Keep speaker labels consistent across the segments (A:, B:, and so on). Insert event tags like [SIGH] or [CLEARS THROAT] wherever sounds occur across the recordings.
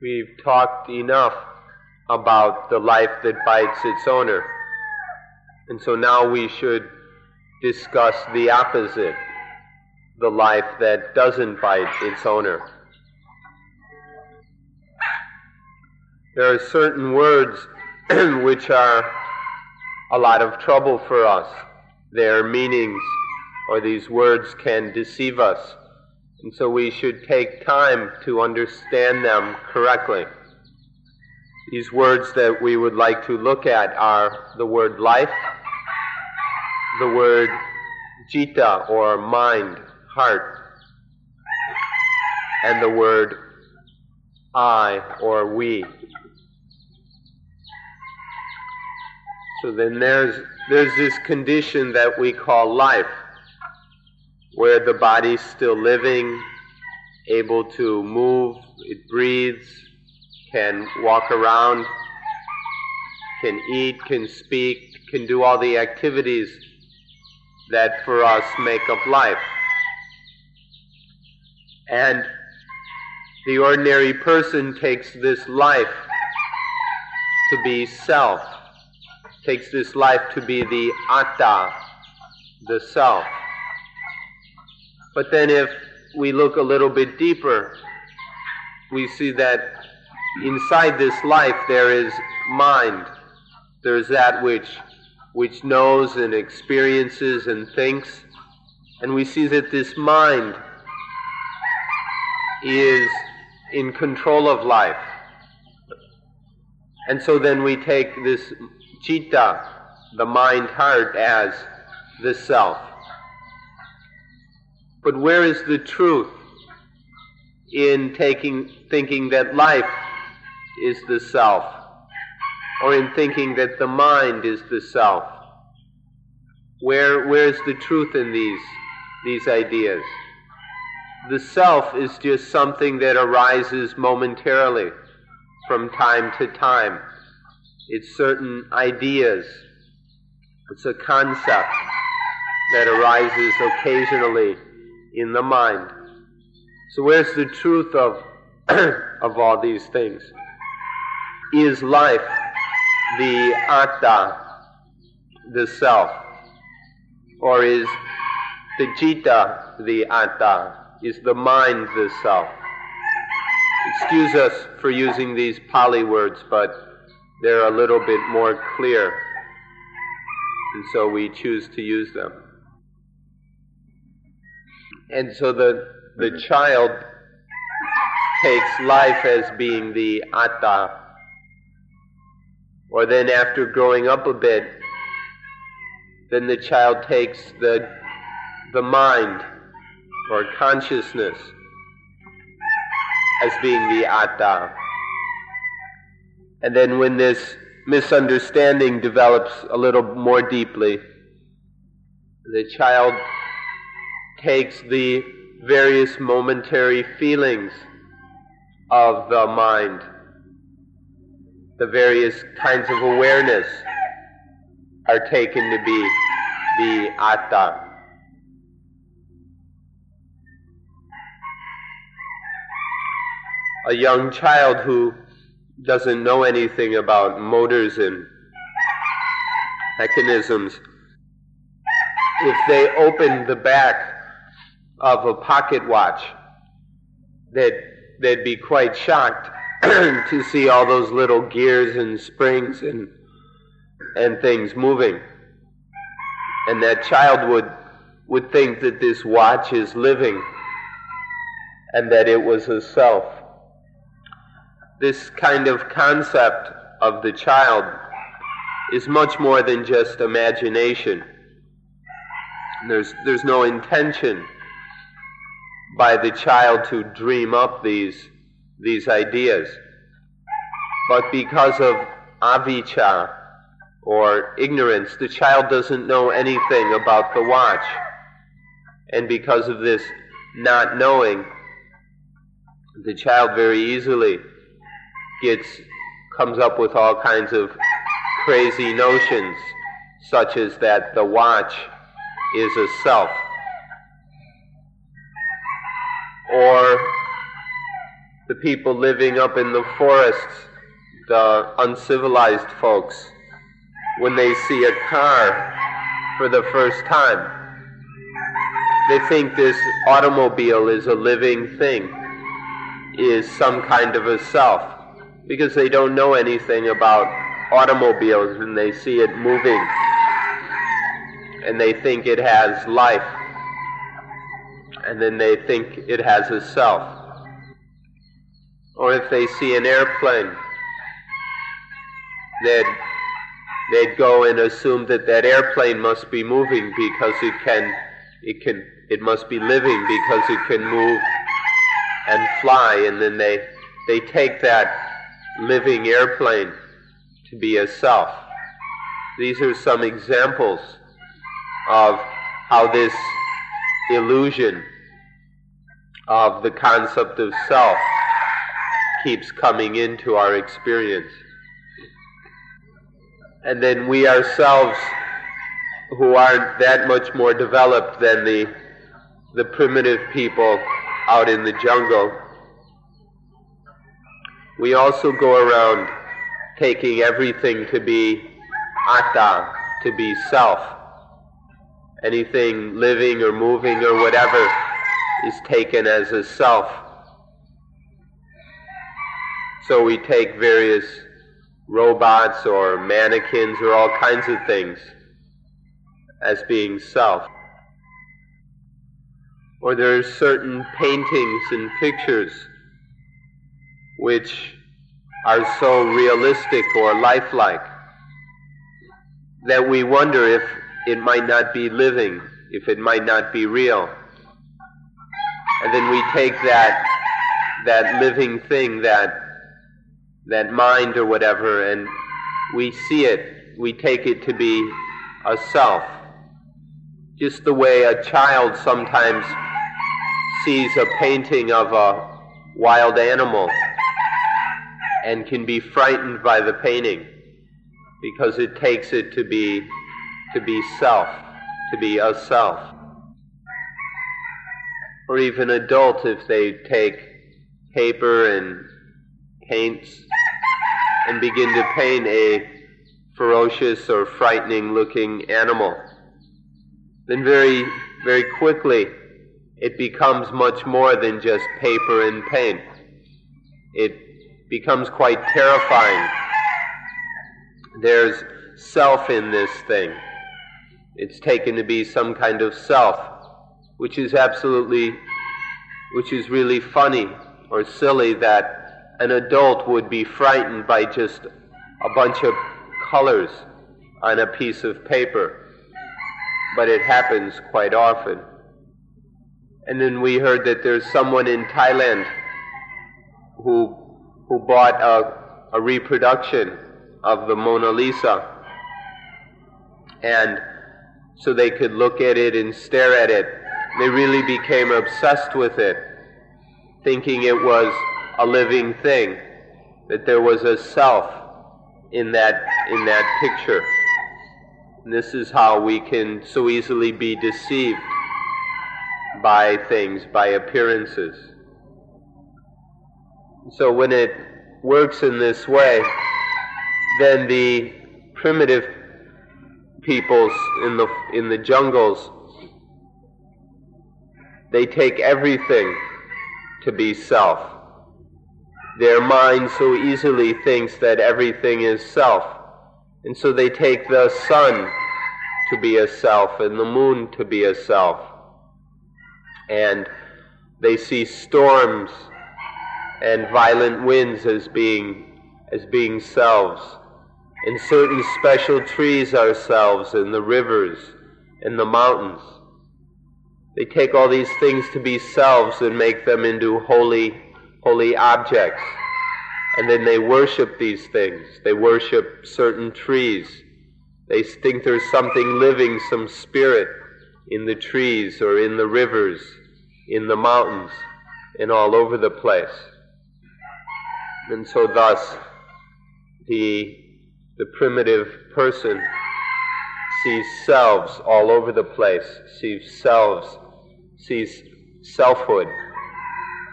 A: We've talked enough about the life that bites its owner. And so now we should discuss the opposite the life that doesn't bite its owner. There are certain words [CLEARS THROAT] which are a lot of trouble for us. Their meanings or these words can deceive us. And so we should take time to understand them correctly. These words that we would like to look at are the word life, the word citta or mind, heart, and the word I or we. So then there's, there's this condition that we call life, where the body's still living, able to move, it breathes, can walk around, can eat, can speak, can do all the activities that for us make up life. And the ordinary person takes this life to be self takes this life to be the atta, the self. But then if we look a little bit deeper, we see that inside this life there is mind. There's that which which knows and experiences and thinks. And we see that this mind is in control of life. And so then we take this citta, the mind heart, as the self. But where is the truth in taking, thinking that life is the self, or in thinking that the mind is the self? Where, where's the truth in these, these ideas? The self is just something that arises momentarily from time to time. It's certain ideas. It's a concept that arises occasionally in the mind. So where's the truth of, [CLEARS THROAT] of all these things? Is life the atta, the self? Or is the citta the atta? Is the mind the self? Excuse us for using these Pali words, but they're a little bit more clear, and so we choose to use them. And so the, the mm-hmm. child takes life as being the atta, or then after growing up a bit, then the child takes the, the mind or consciousness as being the atta. And then when this misunderstanding develops a little more deeply, the child takes the various momentary feelings of the mind, the various kinds of awareness are taken to be the atta. A young child who doesn't know anything about motors and mechanisms, if they open the back of a pocket watch, they'd, they'd be quite shocked [CLEARS THROAT] to see all those little gears and springs and, and things moving. And that child would, would think that this watch is living and that it was a self this kind of concept of the child is much more than just imagination. There's, there's no intention by the child to dream up these, these ideas. But because of avijja, or ignorance, the child doesn't know anything about the watch. And because of this not knowing, the child very easily gets comes up with all kinds of crazy notions, such as that the watch is a self, or the people living up in the forests, the uncivilized folks, when they see a car for the first time, they think this automobile is a living thing, is some kind of a self, because they don't know anything about automobiles and they see it moving and they think it has life and then they think it has a self. Or if they see an airplane, they'd, they'd go and assume that that airplane must be moving because it can, it can it must be living because it can move and fly, and then they, they take that living airplane to be a self. These are some examples of how this illusion of the concept of self keeps coming into our experience. And then we ourselves, who aren't that much more developed than the the primitive people out in the jungle. We also go around taking everything to be atta, to be self. Anything living or moving or whatever is taken as a self. So we take various robots or mannequins or all kinds of things as being self or there are certain paintings and pictures which are so realistic or lifelike that we wonder if it might not be living, if it might not be real. And then we take that that living thing, that that mind or whatever, and we see it, we take it to be a self. Just the way a child sometimes sees a painting of a wild animal and can be frightened by the painting because it takes it to be to be self, to be a self. Or even adult if they take paper and paints and begin to paint a ferocious or frightening looking animal. Then very, very quickly it becomes much more than just paper and paint. It becomes quite terrifying. There's self in this thing. It's taken to be some kind of self, which is absolutely, which is really funny or silly that an adult would be frightened by just a bunch of colors on a piece of paper. But it happens quite often. And then we heard that there's someone in Thailand who, who bought a, a reproduction of the Mona Lisa. And so they could look at it and stare at it. They really became obsessed with it, thinking it was a living thing, that there was a self in that, in that picture. And this is how we can so easily be deceived by things, by appearances. So when it works in this way, then the primitive peoples in the in the jungles they take everything to be self. Their mind so easily thinks that everything is self. And so they take the sun to be a self and the moon to be a self and they see storms and violent winds as being as being selves and certain special trees are selves and the rivers and the mountains they take all these things to be selves and make them into holy holy objects. And then they worship these things. They worship certain trees. They think there's something living some spirit in the trees or in the rivers in the mountains and all over the place. And so thus the, the primitive person sees selves all over the place, sees selves, sees selfhood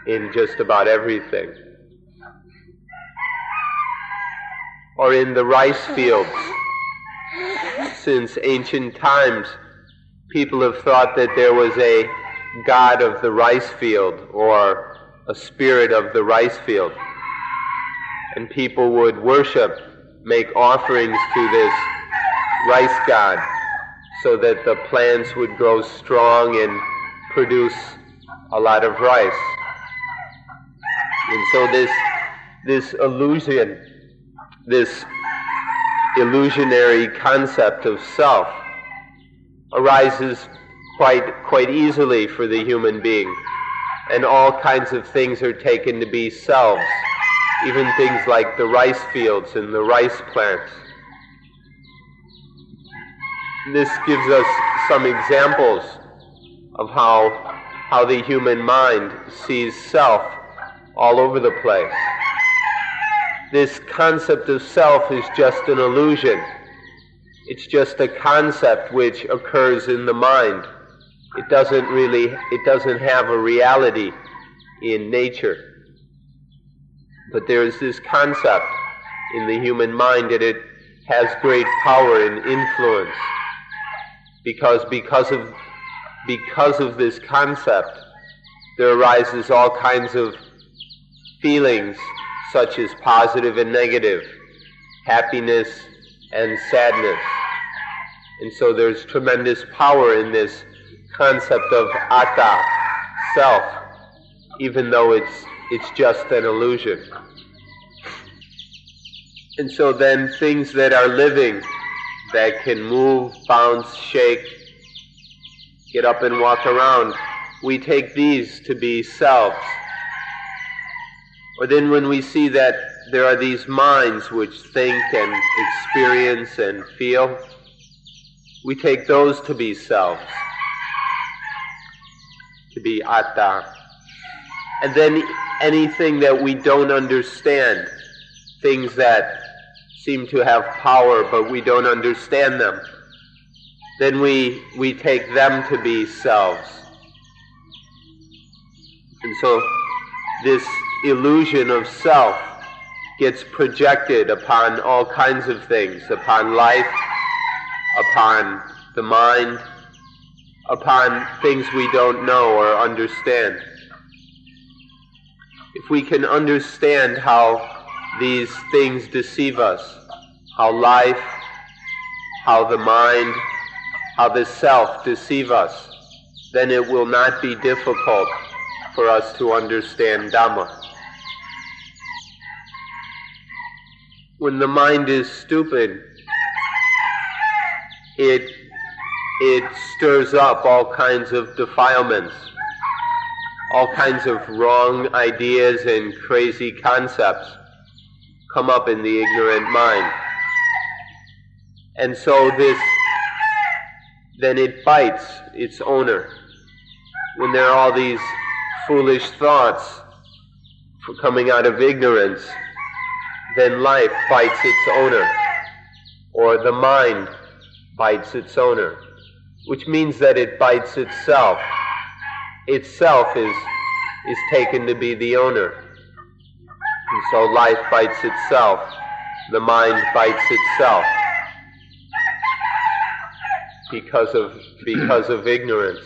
A: in just about everything. Or in the rice fields. Since ancient times, people have thought that there was a god of the rice field or a spirit of the rice field. And people would worship, make offerings to this rice god so that the plants would grow strong and produce a lot of rice. And so this, this illusion, this illusionary concept of self arises quite, quite easily for the human being. And all kinds of things are taken to be selves, even things like the rice fields and the rice plants. This gives us some examples of how, how the human mind sees self all over the place. This concept of self is just an illusion. It's just a concept which occurs in the mind. It doesn't really, it doesn't have a reality in nature. But there is this concept in the human mind that it has great power and influence because because of because of this concept there arises all kinds of feelings such as positive and negative happiness and sadness. And so there's tremendous power in this concept of atta self even though it's it's just an illusion. And so then things that are living that can move, bounce, shake, get up and walk around. We take these to be selves. Or then when we see that there are these minds which think and experience and feel, we take those to be selves, to be atta. And then anything that we don't understand, things that seem to have power, but we don't understand them, then we, we take them to be selves. And so this illusion of self gets projected upon all kinds of things, upon life, upon the mind, upon things we don't know or understand. If we can understand how these things deceive us, how life, how the mind, how the self deceive us, then it will not be difficult for us to understand Dhamma. When the mind is stupid, it, it stirs up all kinds of defilements, all kinds of wrong ideas and crazy concepts come up in the ignorant mind. And so this, then it bites its owner. When there are all these foolish thoughts coming out of ignorance, then life bites its owner, or the mind bites its owner, which means that it bites itself. Itself is, is taken to be the owner. And so life bites itself, the mind bites itself because of because of ignorance.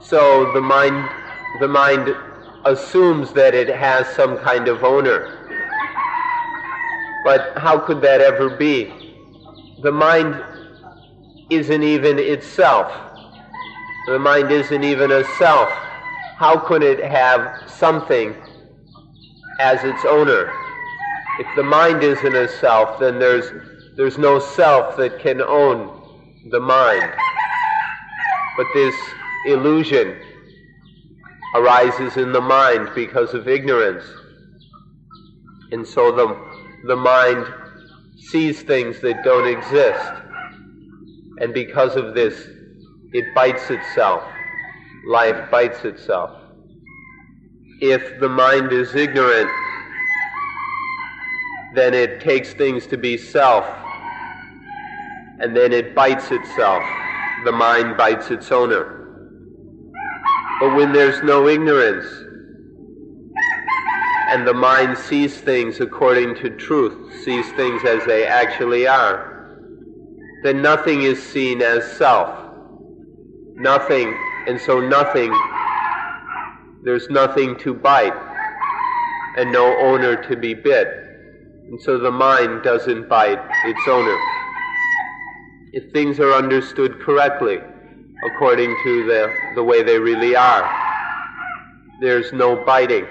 A: So the mind the mind assumes that it has some kind of owner. But how could that ever be? The mind isn't even itself. The mind isn't even a self. How could it have something as its owner? If the mind isn't a self, then there's there's no self that can own the mind. But this illusion arises in the mind because of ignorance. And so the, the mind sees things that don't exist. And because of this, it bites itself. Life bites itself. If the mind is ignorant, then it takes things to be self and then it bites itself. The mind bites its owner. But when there's no ignorance, and the mind sees things according to truth, sees things as they actually are, then nothing is seen as self. Nothing, and so nothing, there's nothing to bite, and no owner to be bit. And so the mind doesn't bite its owner. If things are understood correctly, according to the, the way they really are, there's no biting.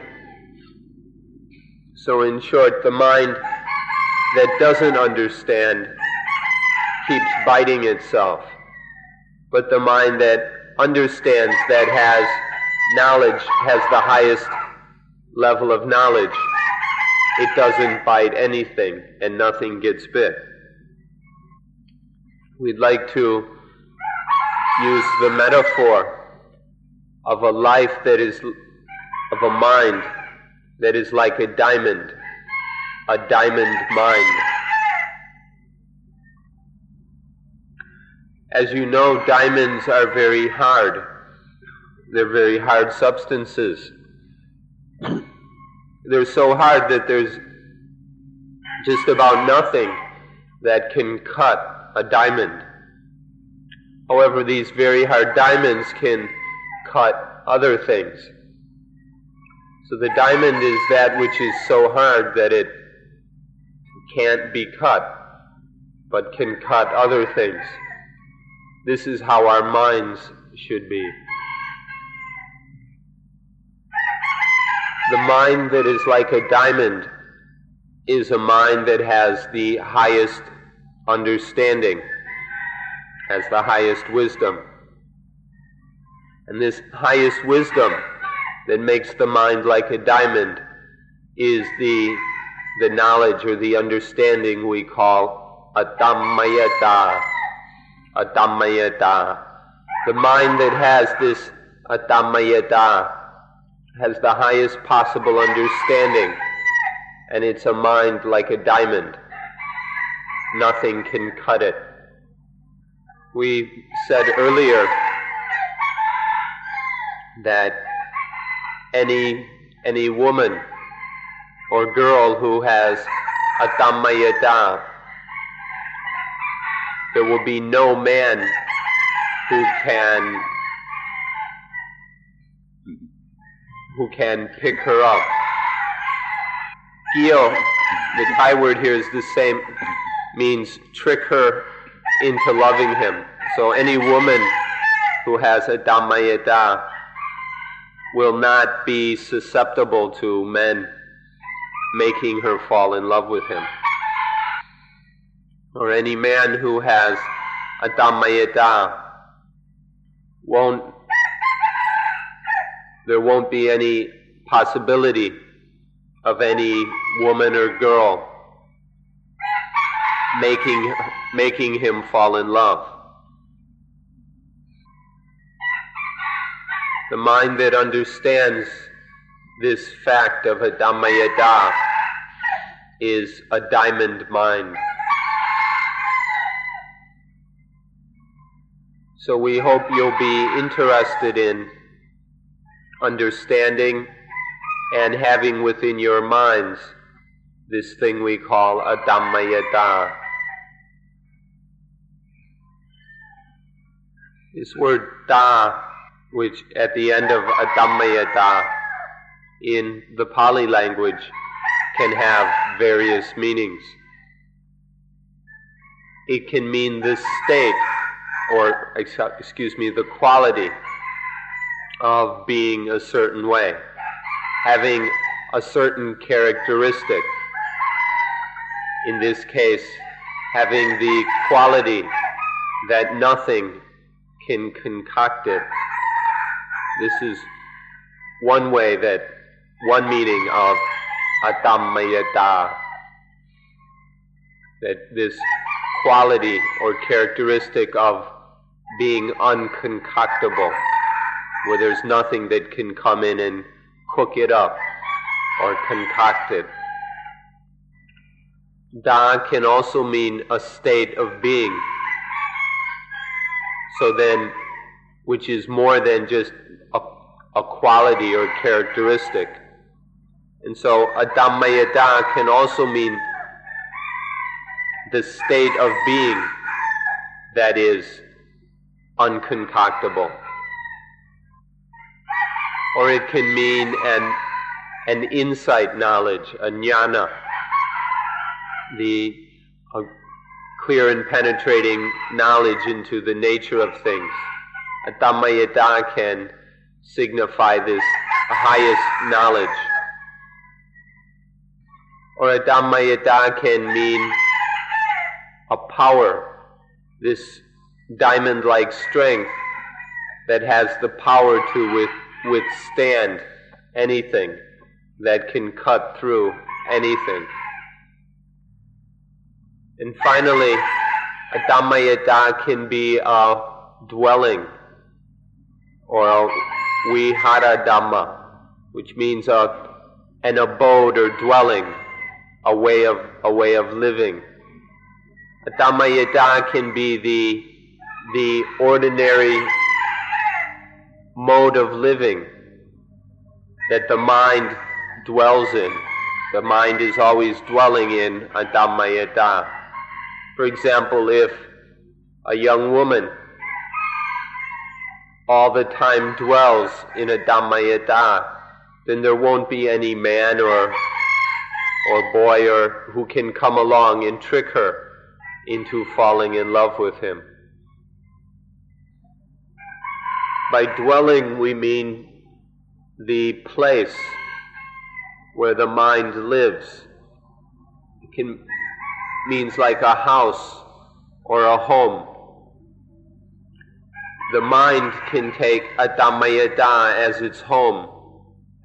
A: So, in short, the mind that doesn't understand keeps biting itself. But the mind that understands, that has knowledge, has the highest level of knowledge, it doesn't bite anything and nothing gets bit. We'd like to use the metaphor of a life that is, of a mind that is like a diamond, a diamond mind. As you know, diamonds are very hard. They're very hard substances. [CLEARS THROAT] They're so hard that there's just about nothing that can cut a diamond. However, these very hard diamonds can cut other things. So the diamond is that which is so hard that it can't be cut, but can cut other things. This is how our minds should be. The mind that is like a diamond is a mind that has the highest understanding, has the highest wisdom. And this highest wisdom that makes the mind like a diamond is the, the knowledge or the understanding we call atammayata. Atammayata. The mind that has this atammayata has the highest possible understanding, and it's a mind like a diamond. Nothing can cut it. We said earlier that any any woman or girl who has atammayata, there will be no man who can who can pick her up. Gyo, the Thai word here is the same, means trick her into loving him. So any woman who has atammayata will not be susceptible to men making her fall in love with him. Or any man who has atammayata won't, there won't be any possibility of any woman or girl making, making him fall in love. the mind that understands this fact of atammayata is a diamond mind. So we hope you'll be interested in understanding and having within your minds this thing we call atammayata. This word da which at the end of Atammayata in the Pali language can have various meanings. It can mean the state, or excuse me, the quality of being a certain way, having a certain characteristic. In this case, having the quality that nothing can concoct it this is one way that, one meaning of Atammayata, that this quality or characteristic of being unconcoctable, where there's nothing that can come in and cook it up or concoct it. Da can also mean a state of being. So then, which is more than just a quality or characteristic. And so a Atammayata can also mean the state of being that is unconcoctable. Or it can mean an, an insight knowledge, a jnana, the clear and penetrating knowledge into the nature of things. Atammayata can signify this highest knowledge. Or atammayata can mean a power, this diamond like strength that has the power to with, withstand anything, that can cut through anything. And finally, a Dhammayata can be a dwelling or a vihara Dhamma, which means a, an abode or dwelling, a way of, a way of living. Atammayata can be the, the ordinary mode of living that the mind dwells in. The mind is always dwelling in atammayata. For example, if a young woman all the time dwells in atammayata, then there won't be any man or, or boy or who can come along and trick her into falling in love with him. By dwelling, we mean the place where the mind lives. It can means like a house or a home. The mind can take atammayata as its home,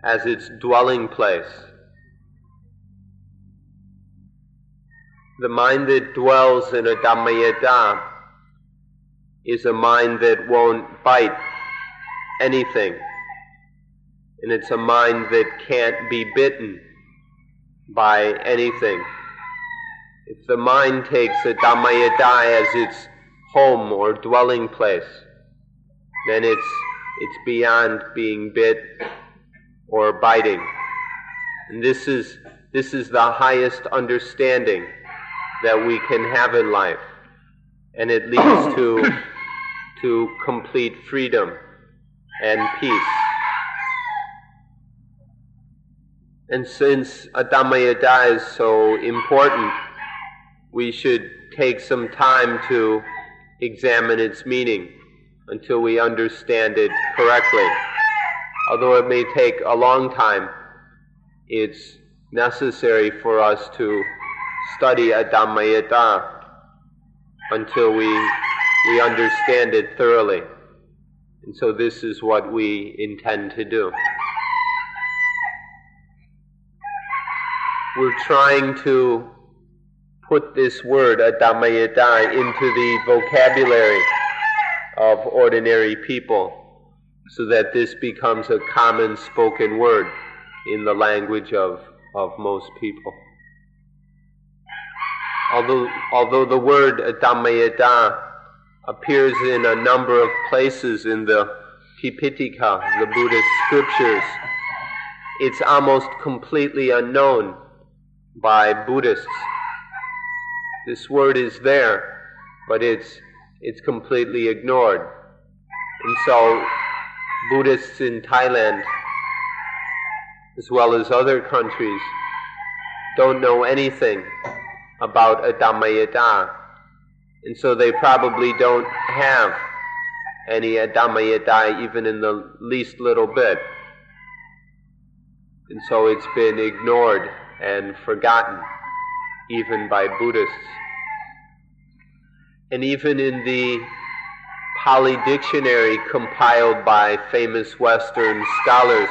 A: as its dwelling place. The mind that dwells in atammayata is a mind that won't bite anything. And it's a mind that can't be bitten by anything. If the mind takes atammayata as its home or dwelling place, then it's, it's beyond being bit or biting. And this is, this is the highest understanding that we can have in life. And it leads to, to complete freedom and peace. And since Atammayata is so important, we should take some time to examine its meaning until we understand it correctly. Although it may take a long time, it's necessary for us to study Atammayata until we, we understand it thoroughly. And so this is what we intend to do. We're trying to put this word, Atammayata, into the vocabulary of ordinary people so that this becomes a common spoken word in the language of, of most people. Although, although the word Atammayata appears in a number of places in the Tipitaka, the Buddhist scriptures, it's almost completely unknown by Buddhists this word is there, but it's, it's completely ignored. And so Buddhists in Thailand, as well as other countries, don't know anything about atammayata. And so they probably don't have any atammayata even in the least little bit. And so it's been ignored and forgotten even by Buddhists. And even in the Pali Dictionary compiled by famous Western scholars,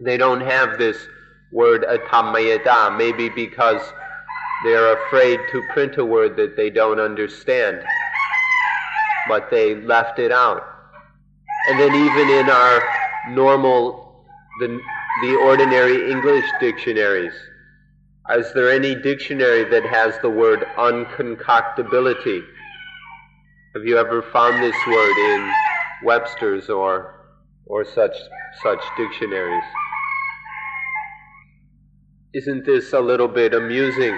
A: they don't have this word Atammayata, maybe because they're afraid to print a word that they don't understand. But they left it out. And then even in our normal, the, the ordinary English dictionaries, is there any dictionary that has the word unconcoctability? Have you ever found this word in Webster's or, or such, such dictionaries? Isn't this a little bit amusing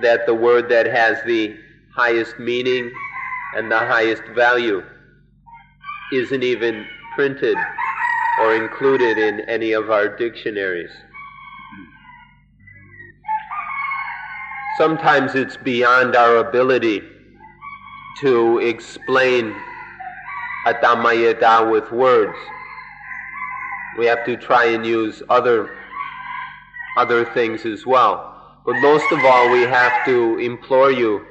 A: that the word that has the highest meaning and the highest value isn't even printed or included in any of our dictionaries? Sometimes it's beyond our ability to explain Advaita with words. We have to try and use other other things as well. But most of all, we have to implore you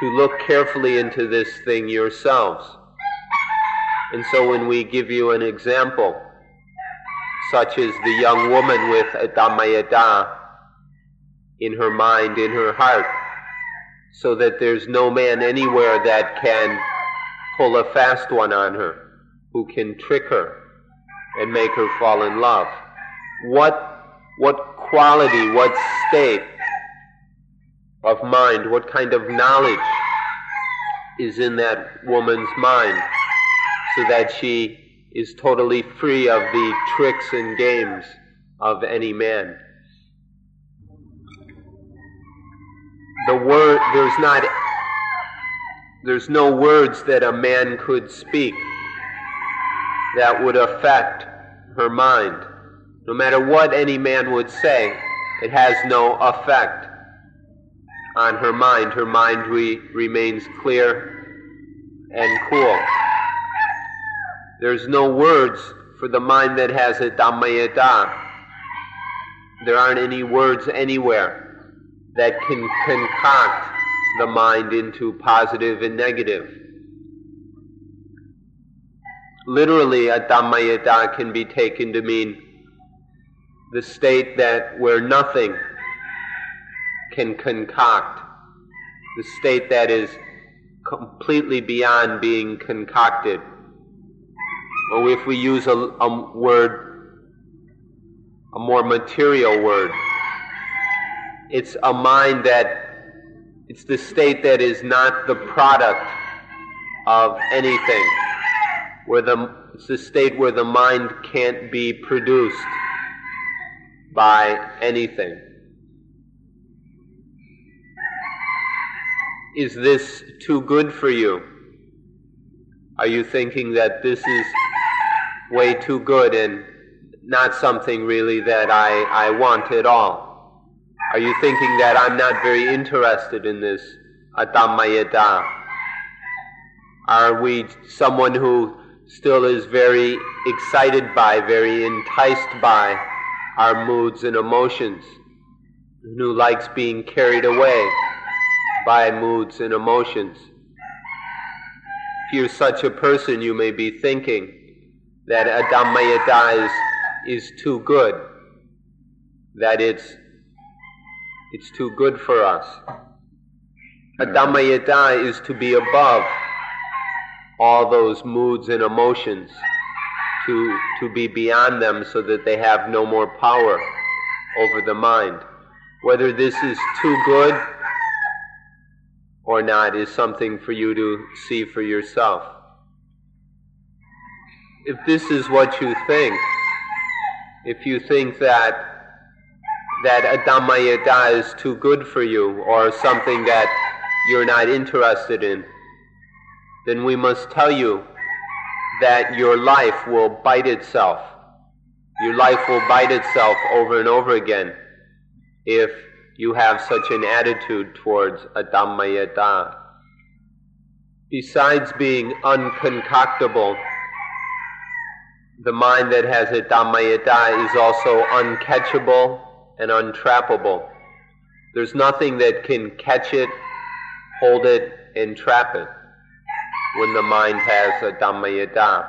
A: to look carefully into this thing yourselves. And so when we give you an example, such as the young woman with Advaita in her mind, in her heart, so that there's no man anywhere that can pull a fast one on her, who can trick her and make her fall in love. What, what quality, what state of mind, what kind of knowledge is in that woman's mind so that she is totally free of the tricks and games of any man. The word, there's not, there's no words that a man could speak that would affect her mind. No matter what any man would say, it has no effect on her mind. Her mind re- remains clear and cool. There's no words for the mind that has atammayata. There aren't any words anywhere that can concoct the mind into positive and negative. Literally, atammayata can be taken to mean the state that where nothing can concoct, the state that is completely beyond being concocted. Or if we use a, a word, a more material word, it's a mind that, it's the state that is not the product of anything, where the, it's the state where the mind can't be produced by anything. Is this too good for you? Are you thinking that this is way too good and not something really that I, I want at all? Are you thinking that I'm not very interested in this Advaita? Are we someone who still is very excited by, very enticed by our moods and emotions, who likes being carried away by moods and emotions. If you're such a person, you may be thinking that Advaita is, is too good, that it's, it's too good for us. Advaita is to be above all those moods and emotions to, to be beyond them so that they have no more power over the mind. Whether this is too good or not is something for you to see for yourself. If this is what you think, if you think that that Advaita is too good for you or something that you're not interested in, then we must tell you that your life will bite itself. Your life will bite itself over and over again if you have such an attitude towards Advaita. Besides being unconcoctable, the mind that has Advaita is also uncatchable and untrappable. There's nothing that can catch it, hold it, and trap it when the mind has atammayata.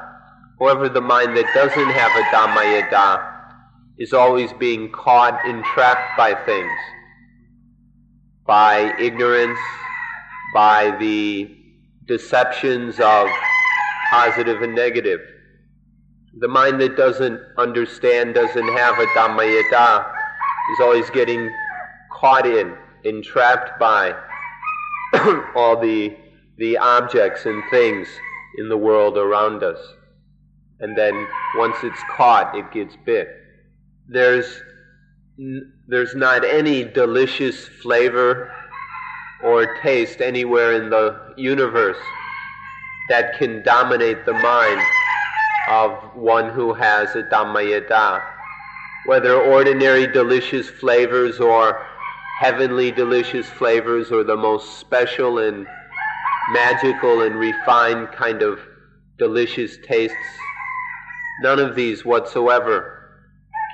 A: However, the mind that doesn't have a Dhammayata is always being caught, entrapped by things, by ignorance, by the deceptions of positive and negative. The mind that doesn't understand, doesn't have atammayata, is always getting caught in, entrapped by [COUGHS] all the the objects and things in the world around us. And then once it's caught, it gets bit. There's there's not any delicious flavor or taste anywhere in the universe that can dominate the mind of one who has atammayata. Whether ordinary delicious flavors or heavenly delicious flavors or the most special and magical and refined kind of delicious tastes, none of these whatsoever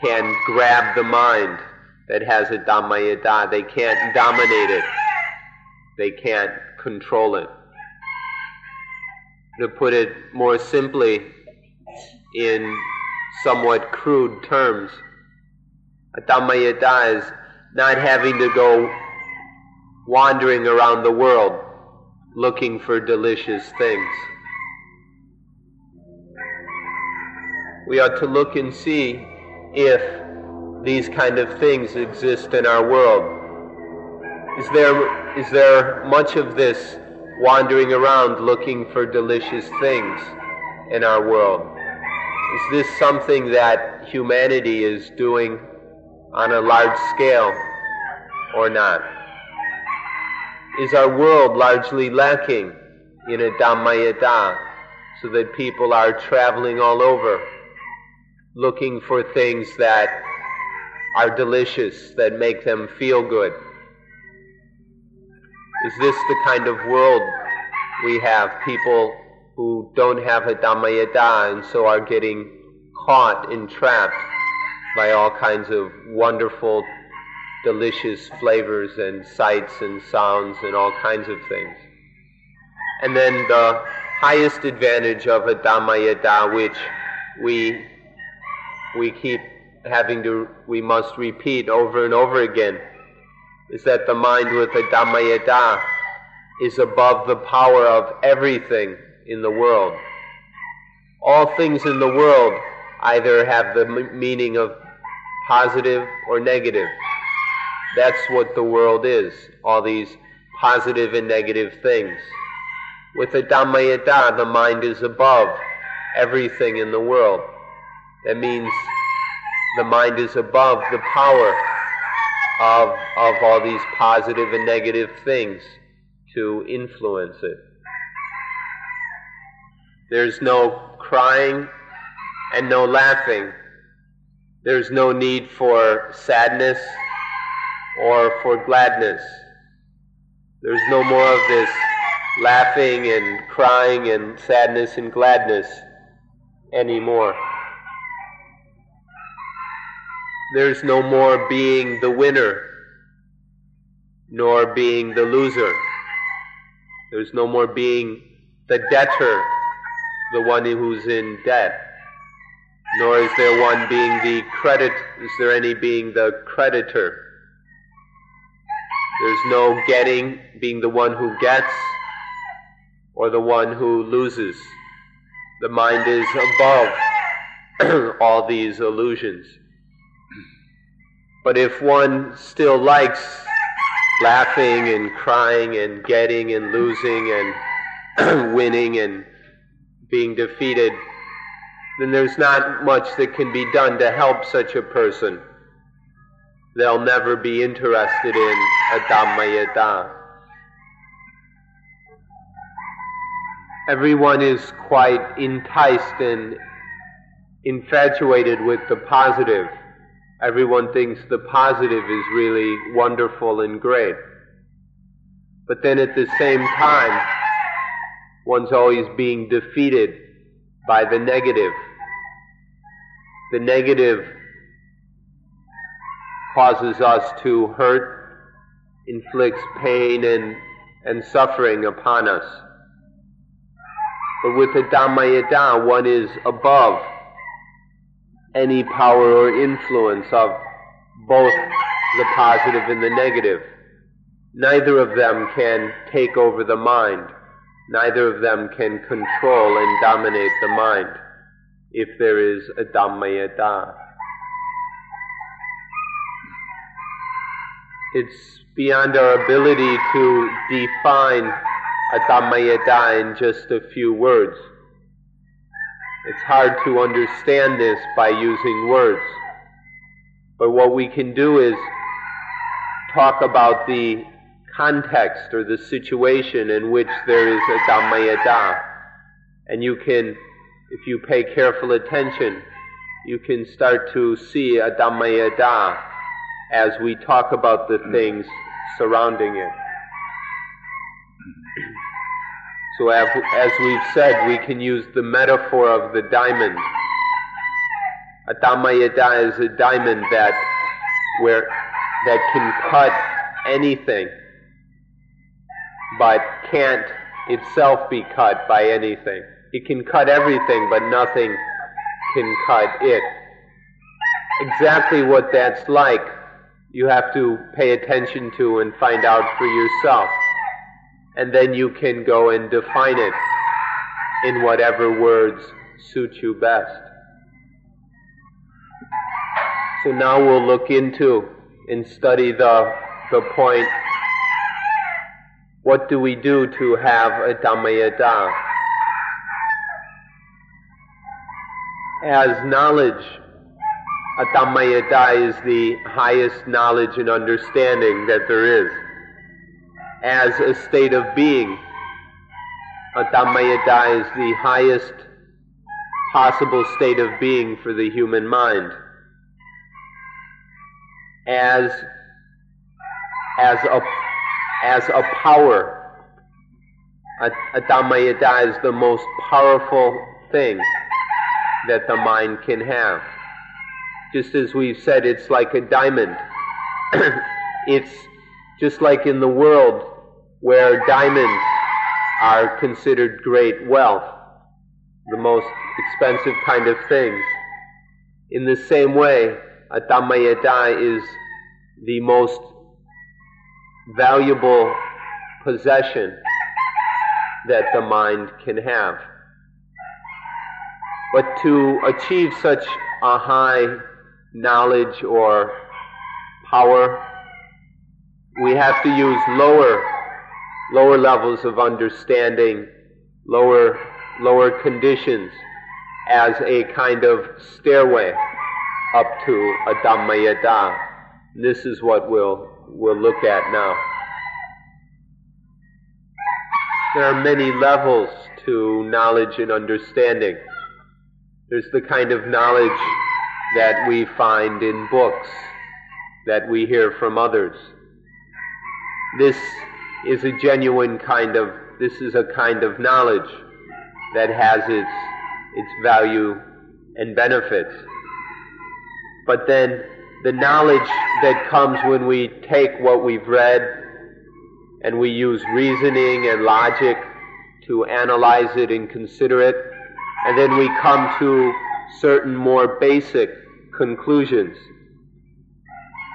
A: can grab the mind that has atammayata. They can't dominate it. They can't control it. To put it more simply, in somewhat crude terms, atammayata is not having to go wandering around the world looking for delicious things. We ought to look and see if these kind of things exist in our world. Is there, is there much of this wandering around looking for delicious things in our world? Is this something that humanity is doing on a large scale or not? Is our world largely lacking in a Dhammayata so that people are traveling all over looking for things that are delicious, that make them feel good? Is this the kind of world we have? People who don't have atammayata and so are getting caught, entrapped by all kinds of wonderful, delicious flavors and sights and sounds and all kinds of things. And then the highest advantage of atammayata, which we we keep having to, we must repeat over and over again, is that the mind with a Dhammayata is above the power of everything in the world. All things in the world either have the meaning of positive or negative. That's what the world is, all these positive and negative things. With atammayata, the mind is above everything in the world. That means the mind is above the power of, of all these positive and negative things to influence it. There's no crying and no laughing. There's no need for sadness or for gladness. There's no more of this laughing and crying and sadness and gladness anymore. There's no more being the winner nor being the loser. There's no more being the debtor, the one who's in debt. Nor is there one being the credit, is there any being the creditor? There's no getting, being the one who gets, or the one who loses. The mind is above [CLEARS THROAT] all these illusions. But if one still likes laughing and crying and getting and losing and [CLEARS THROAT] winning and being defeated, then there's not much that can be done to help such a person. They'll never be interested in a Dhammayata. Everyone is quite enticed and infatuated with the positive Everyone thinks the positive is really wonderful and great. But then at the same time, one's always being defeated by the negative. The negative causes us to hurt, inflicts pain and, and suffering upon us. But with the atammayata, one is above any power or influence of both the positive and the negative. Neither of them can take over the mind. Neither of them can control and dominate the mind if there is atammayata. It's beyond our ability to define a Dhammayata in just a few words. It's hard to understand this by using words. But what we can do is talk about the context or the situation in which there is atammayata. And you can, if you pay careful attention, you can start to see atammayata as we talk about the things surrounding it. So as, we've said, we can use the metaphor of the diamond. Atammayata is a diamond that where that can cut anything, but can't itself be cut by anything. It can cut everything, but nothing can cut it. Exactly what that's like, you have to pay attention to and find out for yourself. And then you can go and define it in whatever words suit you best. So now we'll look into and study the, the point what do we do to have atammayata? As knowledge, atammayata is the highest knowledge and understanding that there is. As a state of being, atammayata is the highest possible state of being for the human mind as as a as a power. A, a is the most powerful thing that the mind can have. Just as we've said, it's like a diamond. [CLEARS THROAT] it's just like in the world where diamonds are considered great wealth, the most expensive kind of things. In the same way, atammayata is the most valuable possession that the mind can have. But to achieve such a high knowledge or power, we have to use lower, lower levels of understanding, lower, lower conditions as a kind of stairway up to atammayata. This is what we'll, we'll look at now. There are many levels to knowledge and understanding. There's the kind of knowledge that we find in books, that we hear from others. This is a genuine kind of, this is a kind of knowledge that has its, its value and benefits. But then the knowledge that comes when we take what we've read and we use reasoning and logic to analyze it and consider it, and then we come to certain more basic conclusions.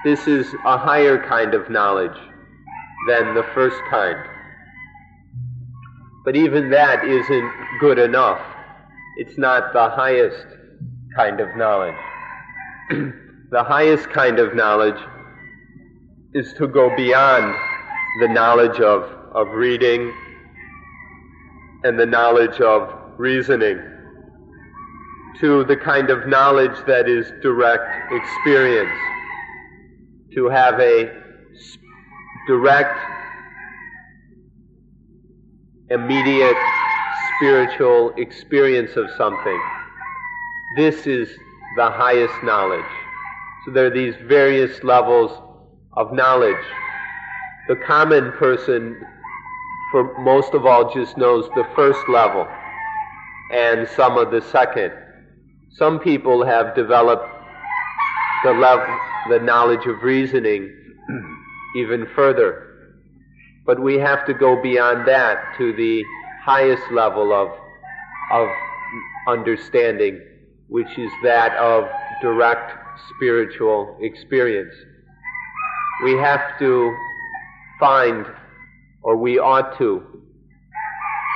A: This is a higher kind of knowledge than the first kind. But even that isn't good enough. It's not the highest kind of knowledge. [CLEARS THROAT] the highest kind of knowledge is to go beyond the knowledge of, of reading and the knowledge of reasoning to the kind of knowledge that is direct experience, to have a direct, immediate spiritual experience of something. This is the highest knowledge. So there are these various levels of knowledge. The common person, for most of all, just knows the first level and some of the second. Some people have developed the level, the knowledge of reasoning [CLEARS THROAT] even further. But we have to go beyond that to the highest level of, of understanding which is that of direct spiritual experience. We have to find, or we ought to,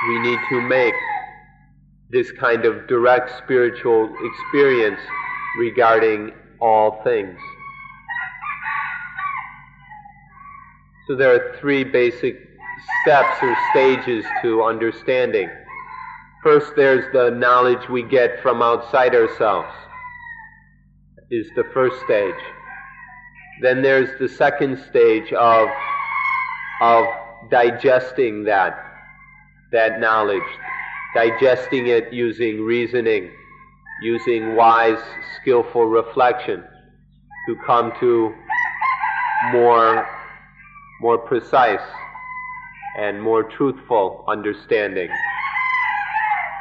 A: we need to make this kind of direct spiritual experience regarding all things. So there are three basic steps or stages to understanding. First, there's the knowledge we get from outside ourselves, is the first stage. Then there's the second stage of, of digesting that, that knowledge, digesting it using reasoning, using wise, skillful reflection to come to more, more precise and more truthful understanding.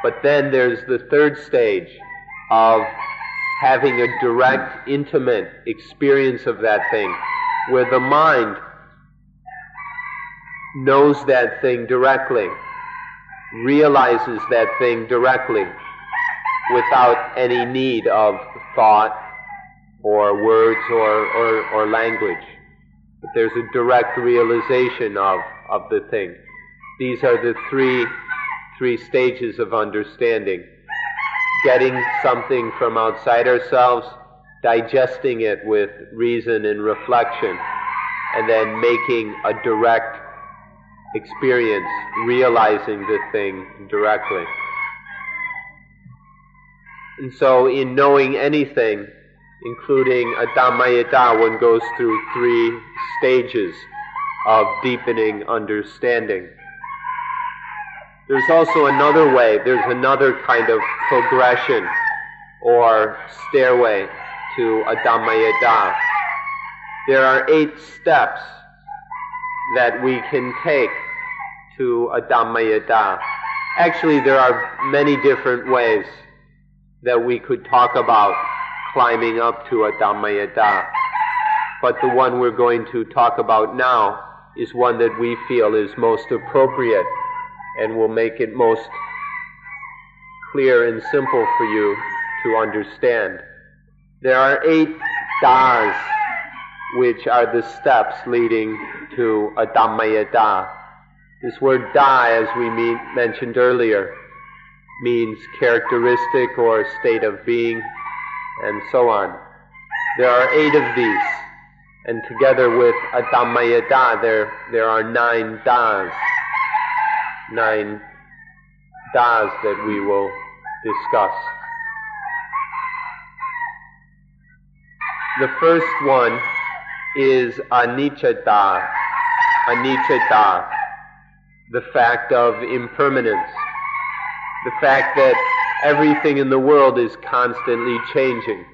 A: But then there's the third stage of having a direct, intimate experience of that thing, where the mind knows that thing directly, realizes that thing directly, without any need of thought or words or, or, or language. But there's a direct realization of, of the thing. These are the three, three stages of understanding. Getting something from outside ourselves, digesting it with reason and reflection, and then making a direct experience, realizing the thing directly. And so, in knowing anything, including a Dhammayata, one goes through three stages of deepening understanding. There's also another way, there's another kind of progression or stairway to atammayata. There are eight steps that we can take to atammayata. Actually, there are many different ways that we could talk about climbing up to atammayata. But the one we're going to talk about now is one that we feel is most appropriate and will make it most clear and simple for you to understand. There are eight das, which are the steps leading to atammayata. This word da, as we mean, mentioned earlier, means characteristic or state of being and so on. There are eight of these, and together with atammayata, there, there are nine das, nine das that we will discuss. The first one is anicca, anicca, the fact of impermanence, the fact that everything in the world is constantly changing.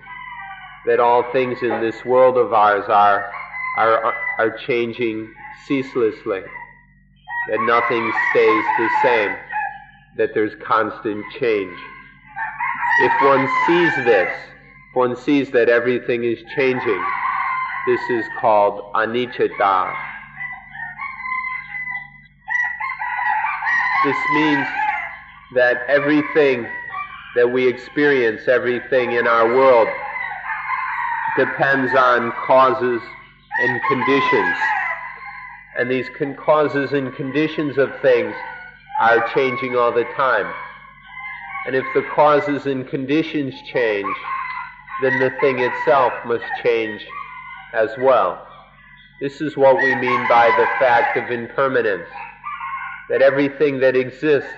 A: That all things in this world of ours are, are, are changing ceaselessly. That nothing stays the same. That there's constant change. If one sees this, if one sees that everything is changing, this is called anicca. This means that everything that we experience, everything in our world, depends on causes and conditions. And these con- causes and conditions of things are changing all the time. And if the causes and conditions change, then the thing itself must change as well. This is what we mean by the fact of impermanence. That everything that exists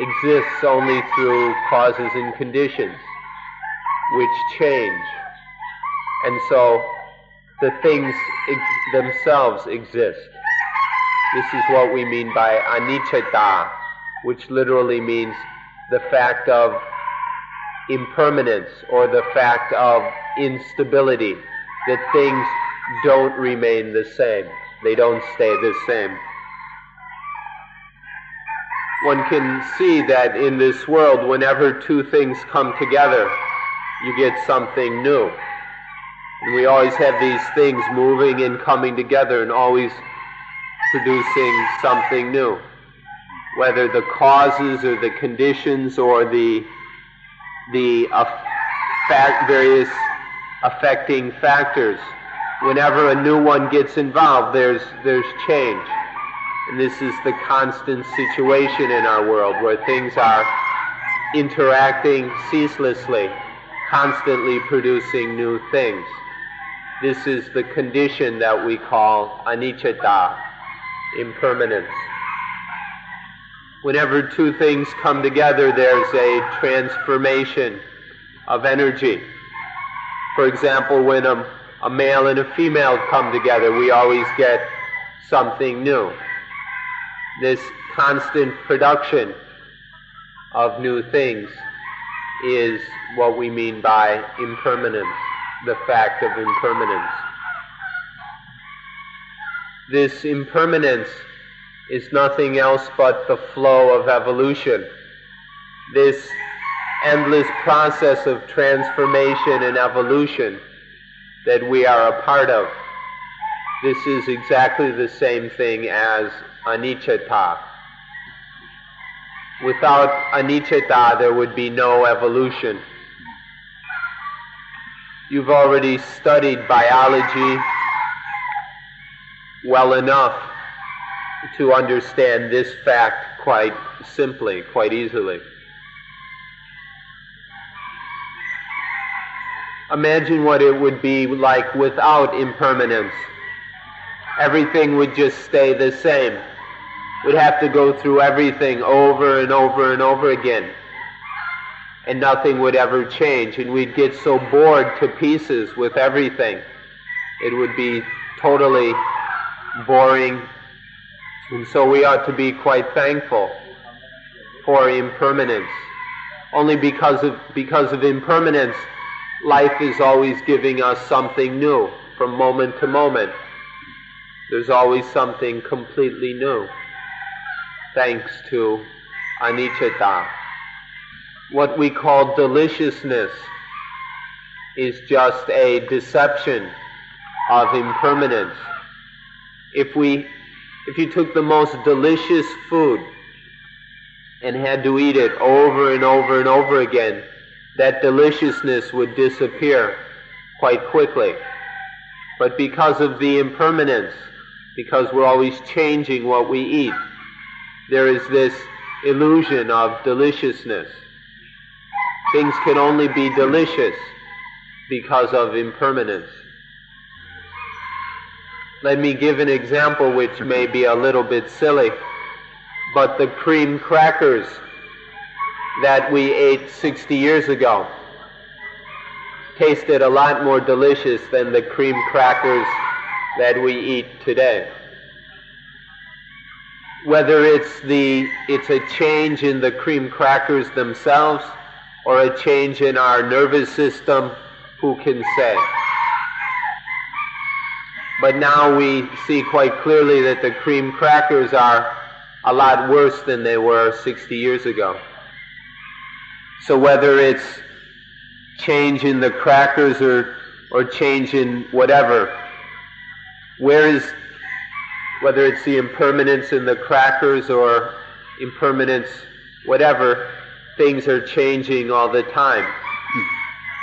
A: exists only through causes and conditions which change. And so the things ex- themselves exist. This is what we mean by anicca, which literally means the fact of impermanence or the fact of instability, that things don't remain the same. They don't stay the same one can see that in this world, whenever two things come together, you get something new. And we always have these things moving and coming together and always producing something new. Whether the causes or the conditions or the, the fact, various affecting factors, whenever a new one gets involved, there's, there's change. And this is the constant situation in our world where things are interacting ceaselessly, constantly producing new things. This is the condition that we call anicca, impermanence. Whenever two things come together, there's a transformation of energy. For example, when a, a male and a female come together, we always get something new. This constant production of new things is what we mean by impermanence, the fact of impermanence. This impermanence is nothing else but the flow of evolution. This endless process of transformation and evolution that we are a part of. This is exactly the same thing as anicca. Without anicca, there would be no evolution. You've already studied biology well enough to understand this fact quite simply, quite easily. Imagine what it would be like without impermanence. Everything would just stay the same. We'd have to go through everything over and over and over again. And nothing would ever change. And we'd get so bored to pieces with everything. It would be totally boring. And so we ought to be quite thankful for impermanence. Only because of, because of impermanence, life is always giving us something new from moment to moment. There's always something completely new, thanks to anicca. What we call deliciousness is just a deception of impermanence. If we, if you took the most delicious food and had to eat it over and over and over again, that deliciousness would disappear quite quickly. But because of the impermanence, because we're always changing what we eat, there is this illusion of deliciousness. Things can only be delicious because of impermanence. Let me give an example which may be a little bit silly, but the cream crackers that we ate 60 years ago tasted a lot more delicious than the cream crackers that we eat today. Whether it's the it's a change in the cream crackers themselves or a change in our nervous system, who can say? But now we see quite clearly that the cream crackers are a lot worse than they were 60 years ago. So whether it's change in the crackers or, or change in whatever, where is, whether it's the impermanence in the crackers or impermanence, whatever, things are changing all the time.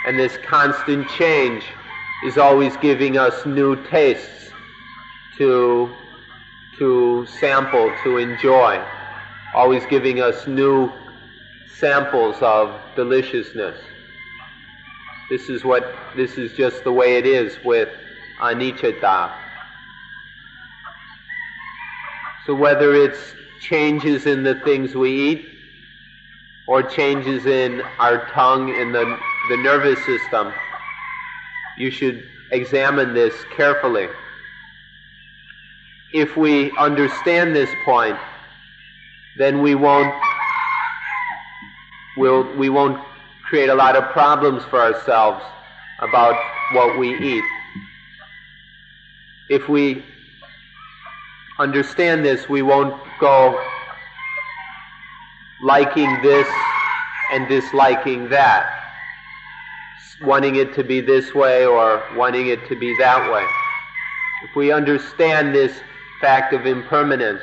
A: And this constant change is always giving us new tastes to, to sample, to enjoy, always giving us new samples of deliciousness. This is what this is just the way it is with anicca. So whether it's changes in the things we eat or changes in our tongue in the, the nervous system, you should examine this carefully. If we understand this point, then we won't we'll, we won't create a lot of problems for ourselves about what we eat. If we understand this, we won't go liking this and disliking that, wanting it to be this way or wanting it to be that way. If we understand this fact of impermanence,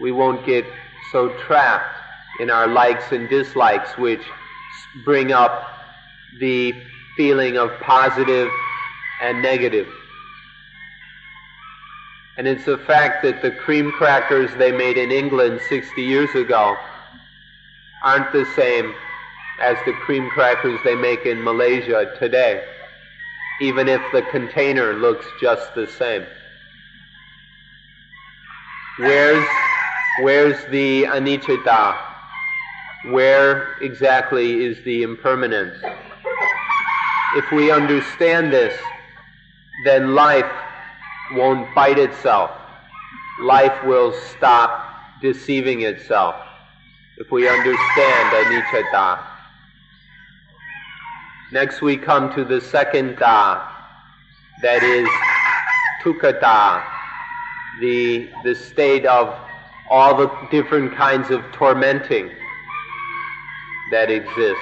A: we won't get so trapped in our likes and dislikes, which bring up the feeling of positive and negative. And it's the fact that the cream crackers they made in England 60 years ago aren't the same as the cream crackers they make in Malaysia today, even if the container looks just the same. Where's, where's the anicca? where exactly is the impermanence. If we understand this, then life won't bite itself. Life will stop deceiving itself if we understand anicca. Next we come to the second da, that is dukkha, the, the state of all the different kinds of tormenting that exist.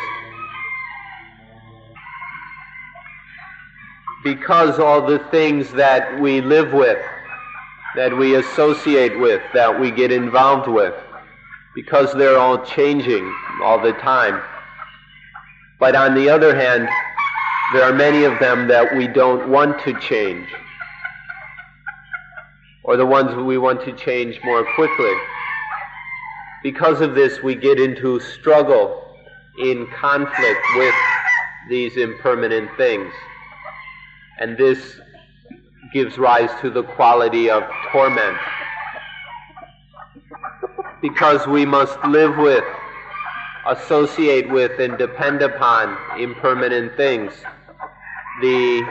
A: Because all the things that we live with, that we associate with, that we get involved with, because they're all changing all the time. But on the other hand, there are many of them that we don't want to change, or the ones we want to change more quickly. Because of this, we get into struggle in conflict with these impermanent things. And this gives rise to the quality of torment. Because we must live with, associate with, and depend upon impermanent things, the,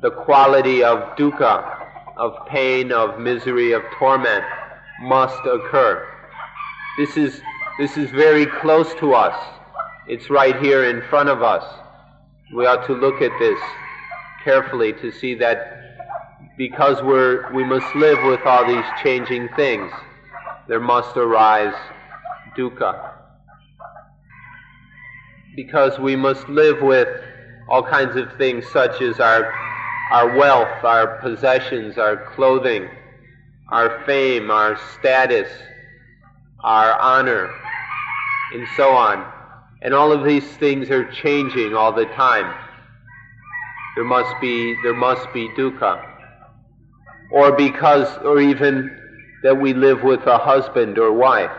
A: the quality of dukkha, of pain, of misery, of torment, must occur. This is this is very close to us. It's right here in front of us. We ought to look at this carefully to see that because we're, we must live with all these changing things, there must arise dukkha. Because we must live with all kinds of things such as our, our wealth, our possessions, our clothing, our fame, our status, our honor, and so on. And all of these things are changing all the time. There must be, there must be dukkha. Or because, or even that we live with a husband or wife.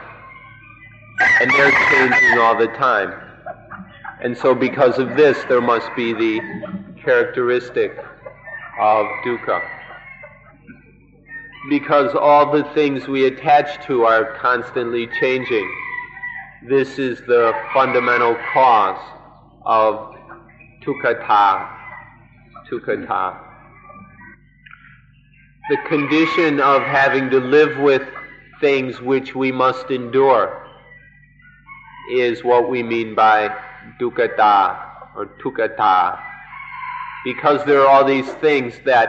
A: And they're changing all the time. And so because of this, there must be the characteristic of dukkha. Because all the things we attach to are constantly changing this is the fundamental cause of dukkha. Dukkha. The condition of having to live with things which we must endure is what we mean by dukkha or dukkha. Because there are all these things that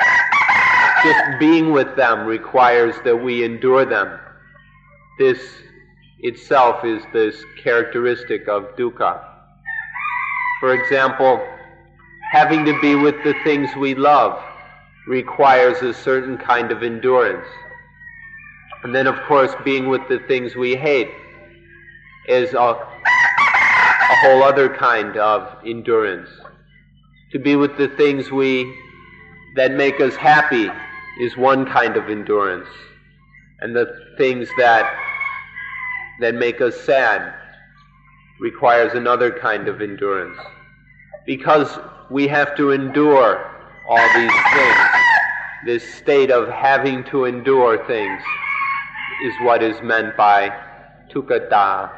A: just being with them requires that we endure them. This itself is this characteristic of dukkha. For example, having to be with the things we love requires a certain kind of endurance. And then, of course, being with the things we hate is a, a whole other kind of endurance. To be with the things we that make us happy is one kind of endurance. And the things that that make us sad requires another kind of endurance. Because we have to endure all these things. This state of having to endure things is what is meant by dukkha.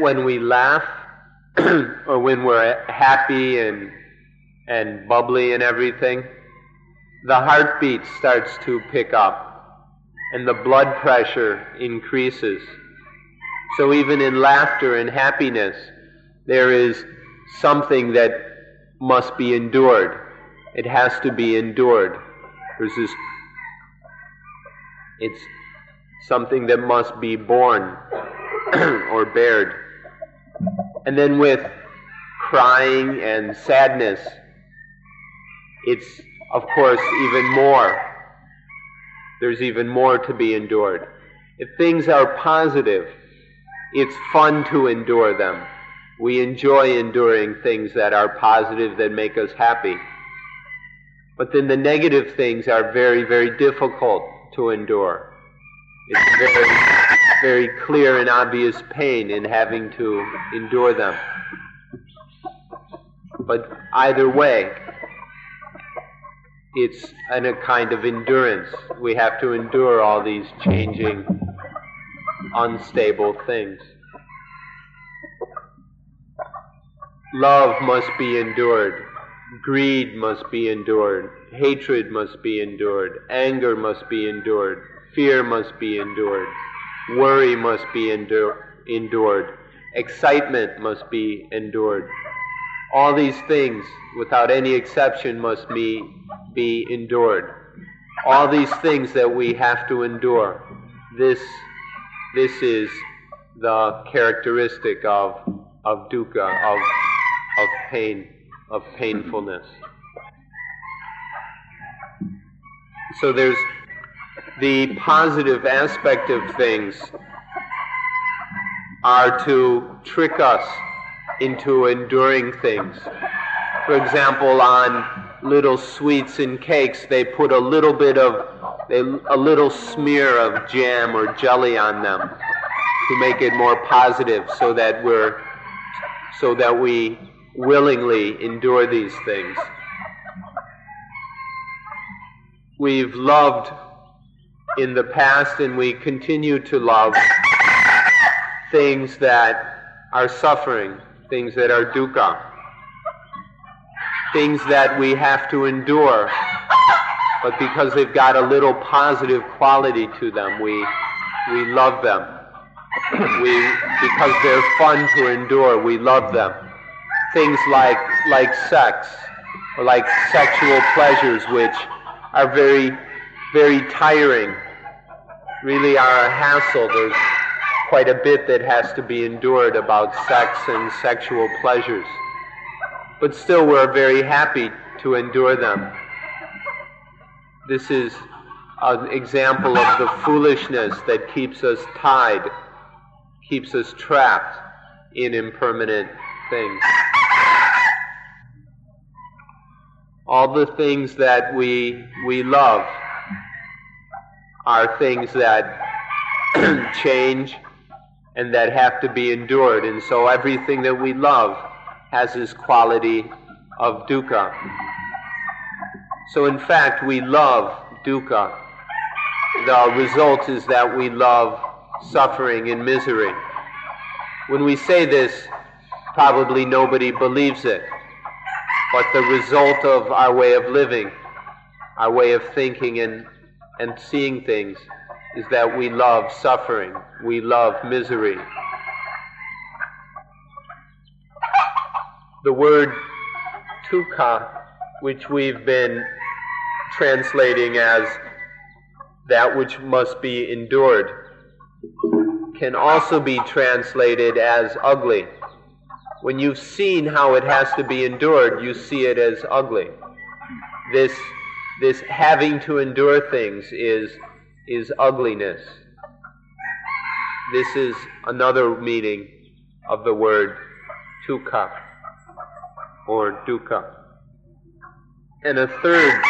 A: When we laugh, [CLEARS THROAT] or when we're happy and, and bubbly and everything, the heartbeat starts to pick up and the blood pressure increases. So even in laughter and happiness, there is something that must be endured. It has to be endured. There's this, it's something that must be borne [CLEARS THROAT] or bared. And then with crying and sadness, it's of course even more there's even more to be endured. If things are positive, it's fun to endure them. We enjoy enduring things that are positive that make us happy. But then the negative things are very, very difficult to endure. It's very, very clear and obvious pain in having to endure them. But either way, it's in a kind of endurance. We have to endure all these changing, unstable things. Love must be endured. Greed must be endured. Hatred must be endured. Anger must be endured. Fear must be endured. Worry must be endur- endured. Excitement must be endured. All these things, without any exception, must be, be endured. All these things that we have to endure. This, this is the characteristic of, of dukkha, of, of pain, of painfulness. So there's the positive aspect of things are to trick us into enduring things. For example, on little sweets and cakes, they put a little bit of, a little smear of jam or jelly on them to make it more positive so that we're, so that we willingly endure these things. We've loved in the past and we continue to love things that are suffering, things that are dukkha, things that we have to endure, but because they've got a little positive quality to them, we, we love them. [CLEARS THROAT] We, because they're fun to endure, we love them. Things like, like sex, or like sexual pleasures, which are very, very tiring, really are a hassle. There's quite a bit that has to be endured about sex and sexual pleasures. But still, we're very happy to endure them. This is an example of the foolishness that keeps us tied, keeps us trapped in impermanent things. all the things that we, we love are things that [CLEARS THROAT] change and that have to be endured. And so everything that we love has this quality of dukkha. So in fact, we love dukkha. The result is that we love suffering and misery. When we say this, probably nobody believes it but the result of our way of living, our way of thinking and, and seeing things, is that we love suffering, we love misery. The word dukkha, which we've been translating as that which must be endured, can also be translated as ugly. When you've seen how it has to be endured, you see it as ugly. This, this having to endure things is, is ugliness. This is another meaning of the word dukkha or dukkha. And a third,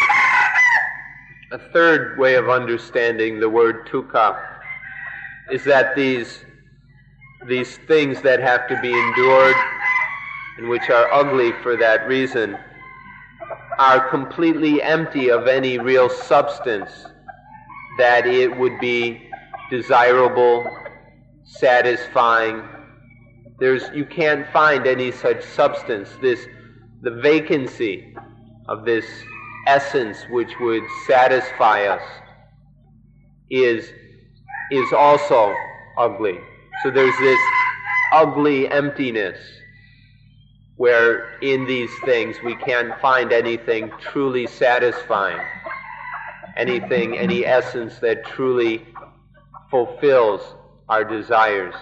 A: a third way of understanding the word dukkha is that these, these things that have to be endured and which are ugly for that reason, are completely empty of any real substance that it would be desirable, satisfying. There's, you can't find any such substance. This, the vacancy of this essence which would satisfy us is, is also ugly. So there's this ugly emptiness where in these things we can't find anything truly satisfying, anything, any essence that truly fulfills our desires.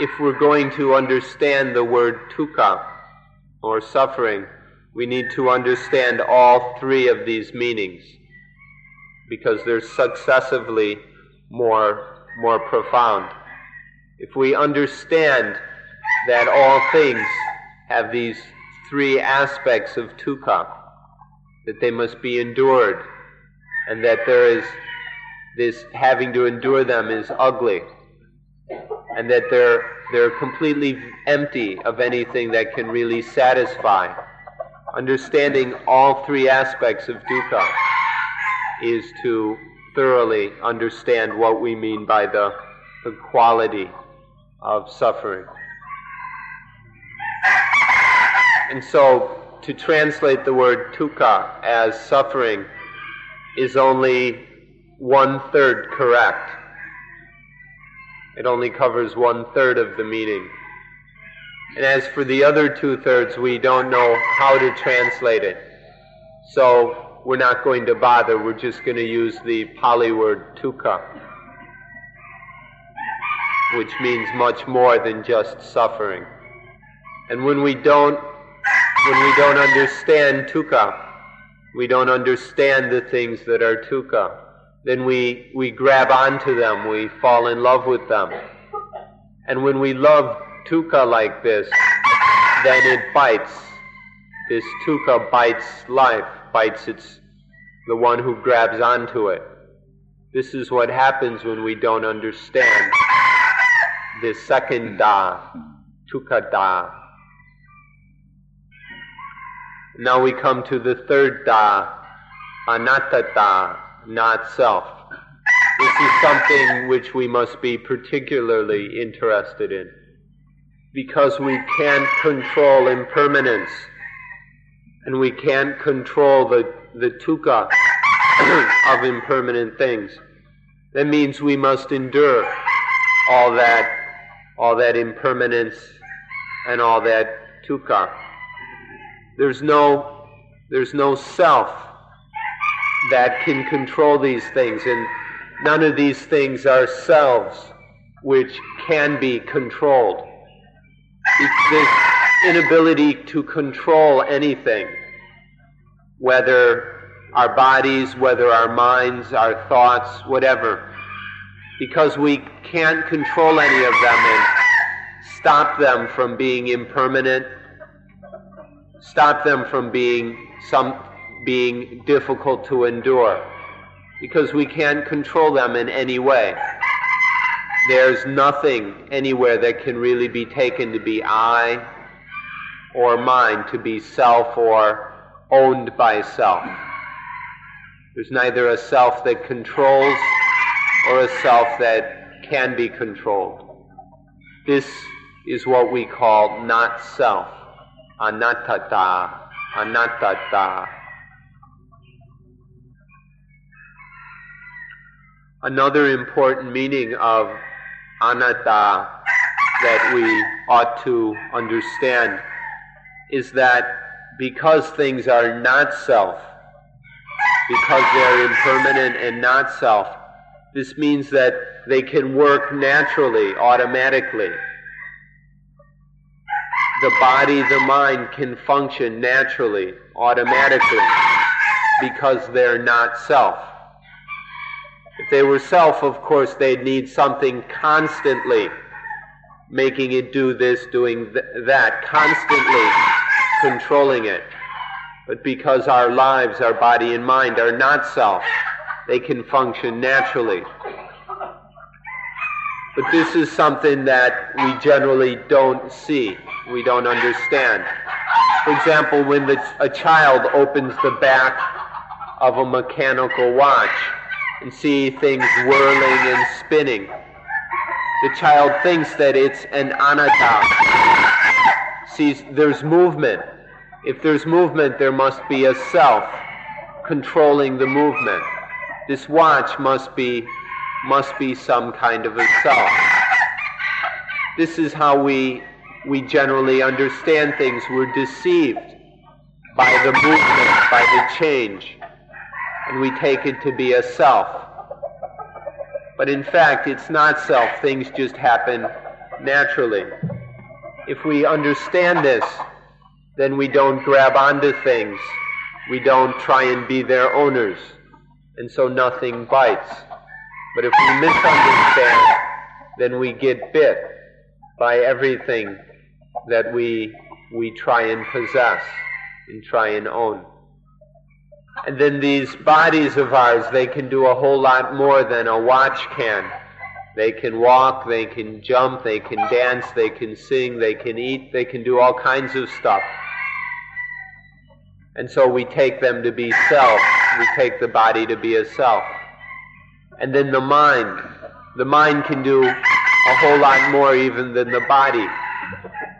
A: If we're going to understand the word dukkha, or suffering, we need to understand all three of these meanings because they're successively more, more profound. If we understand that all things have these three aspects of dukkha, that they must be endured, and that there is this having to endure them is ugly, and that they're, they're completely empty of anything that can really satisfy. Understanding all three aspects of dukkha is to thoroughly understand what we mean by the, the quality of suffering. And so to translate the word dukkha as suffering is only one third correct. It only covers one third of the meaning. And as for the other two thirds, we don't know how to translate it. So we're not going to bother. We're just going to use the Pali word dukkha which means much more than just suffering. And when we don't, when we don't understand dukkha, we don't understand the things that are dukkha, then we, we grab onto them, we fall in love with them. And when we love dukkha like this, then it bites. This dukkha bites life, bites its the one who grabs onto it. This is what happens when we don't understand the second da, dukkha da. Now we come to the third da, anatta da, not self. This is something which we must be particularly interested in because we can't control impermanence and we can't control the, the dukkha of impermanent things. That means we must endure all that, all that impermanence and all that dukkha. There's no, there's no self that can control these things, and none of these things are selves which can be controlled It's this inability to control anything, whether our bodies, whether our minds, our thoughts, whatever, because we can't control any of them and stop them from being impermanent, stop them from being some being difficult to endure, because we can't control them in any way there's nothing anywhere that can really be taken to be I or mine, to be self or owned by self. There's neither a self that controls or a self that can be controlled. This is what we call not self, anattata, anattata. Another important meaning of anatta that we ought to understand is that because things are not self, because they're impermanent and not self, this means that they can work naturally, automatically. The body, the mind can function naturally, automatically, because they're not self. If they were self, of course, they'd need something constantly making it do this, doing th- that, constantly controlling it. But because our lives, our body and mind are not self, they can function naturally. But this is something that we generally don't see, we don't understand. For example, when the, a child opens the back of a mechanical watch, and see things whirling and spinning. The child thinks that it's an anatta. Sees there's movement. If there's movement, there must be a self controlling the movement. This watch must be must be some kind of a self. This is how we we generally understand things. We're deceived by the movement, by the change and we take it to be a self. But in fact, it's not self. Things just happen naturally. If we understand this, then we don't grab onto things. We don't try and be their owners. And so nothing bites. But if we misunderstand, then we get bit by everything that we, we try and possess and try and own. And then these bodies of ours, they can do a whole lot more than a watch can. They can walk, they can jump, they can dance, they can sing, they can eat, they can do all kinds of stuff. And so we take them to be self. We take the body to be a self. And then the mind. The mind can do a whole lot more even than the body.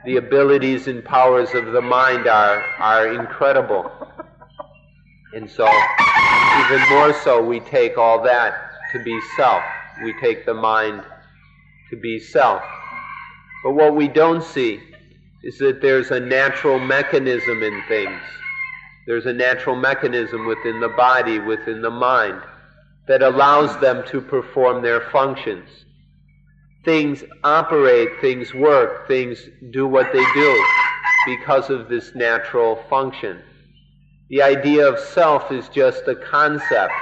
A: the abilities and powers of the mind are, are incredible. And so, even more so, we take all that to be self. We take the mind to be self. But what we don't see is that there's a natural mechanism in things. There's a natural mechanism within the body, within the mind, that allows them to perform their functions. Things operate, things work, things do what they do because of this natural function. The idea of self is just a concept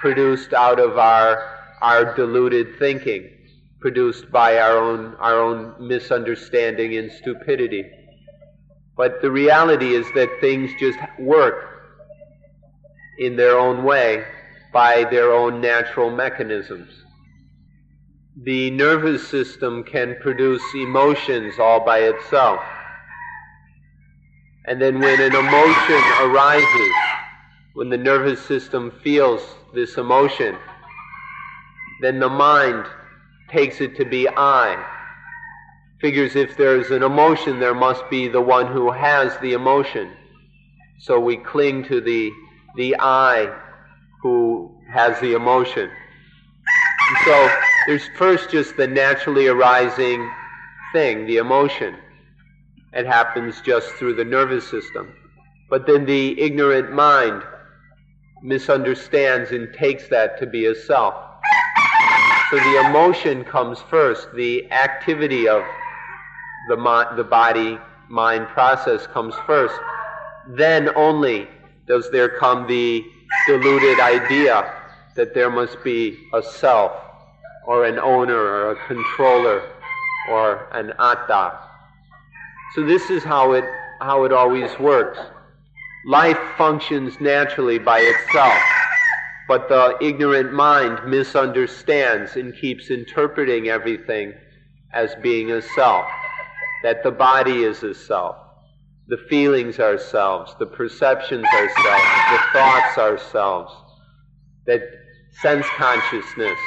A: produced out of our, our deluded thinking, produced by our own, our own misunderstanding and stupidity. But the reality is that things just work in their own way by their own natural mechanisms. The nervous system can produce emotions all by itself. And then when an emotion arises, when the nervous system feels this emotion, then the mind takes it to be I. Figures if there's an emotion, there must be the one who has the emotion. So we cling to the, the I who has the emotion. And so there's first just the naturally arising thing, the emotion. It happens just through the nervous system. But then the ignorant mind misunderstands and takes that to be a self. So the emotion comes first, the activity of the, the body mind process comes first. Then only does there come the deluded idea that there must be a self, or an owner, or a controller, or an atta. So this is how it, how it always works. Life functions naturally by itself, but the ignorant mind misunderstands and keeps interpreting everything as being a self, that the body is a self, the feelings are selves, the perceptions are selves, the thoughts are selves, that sense consciousness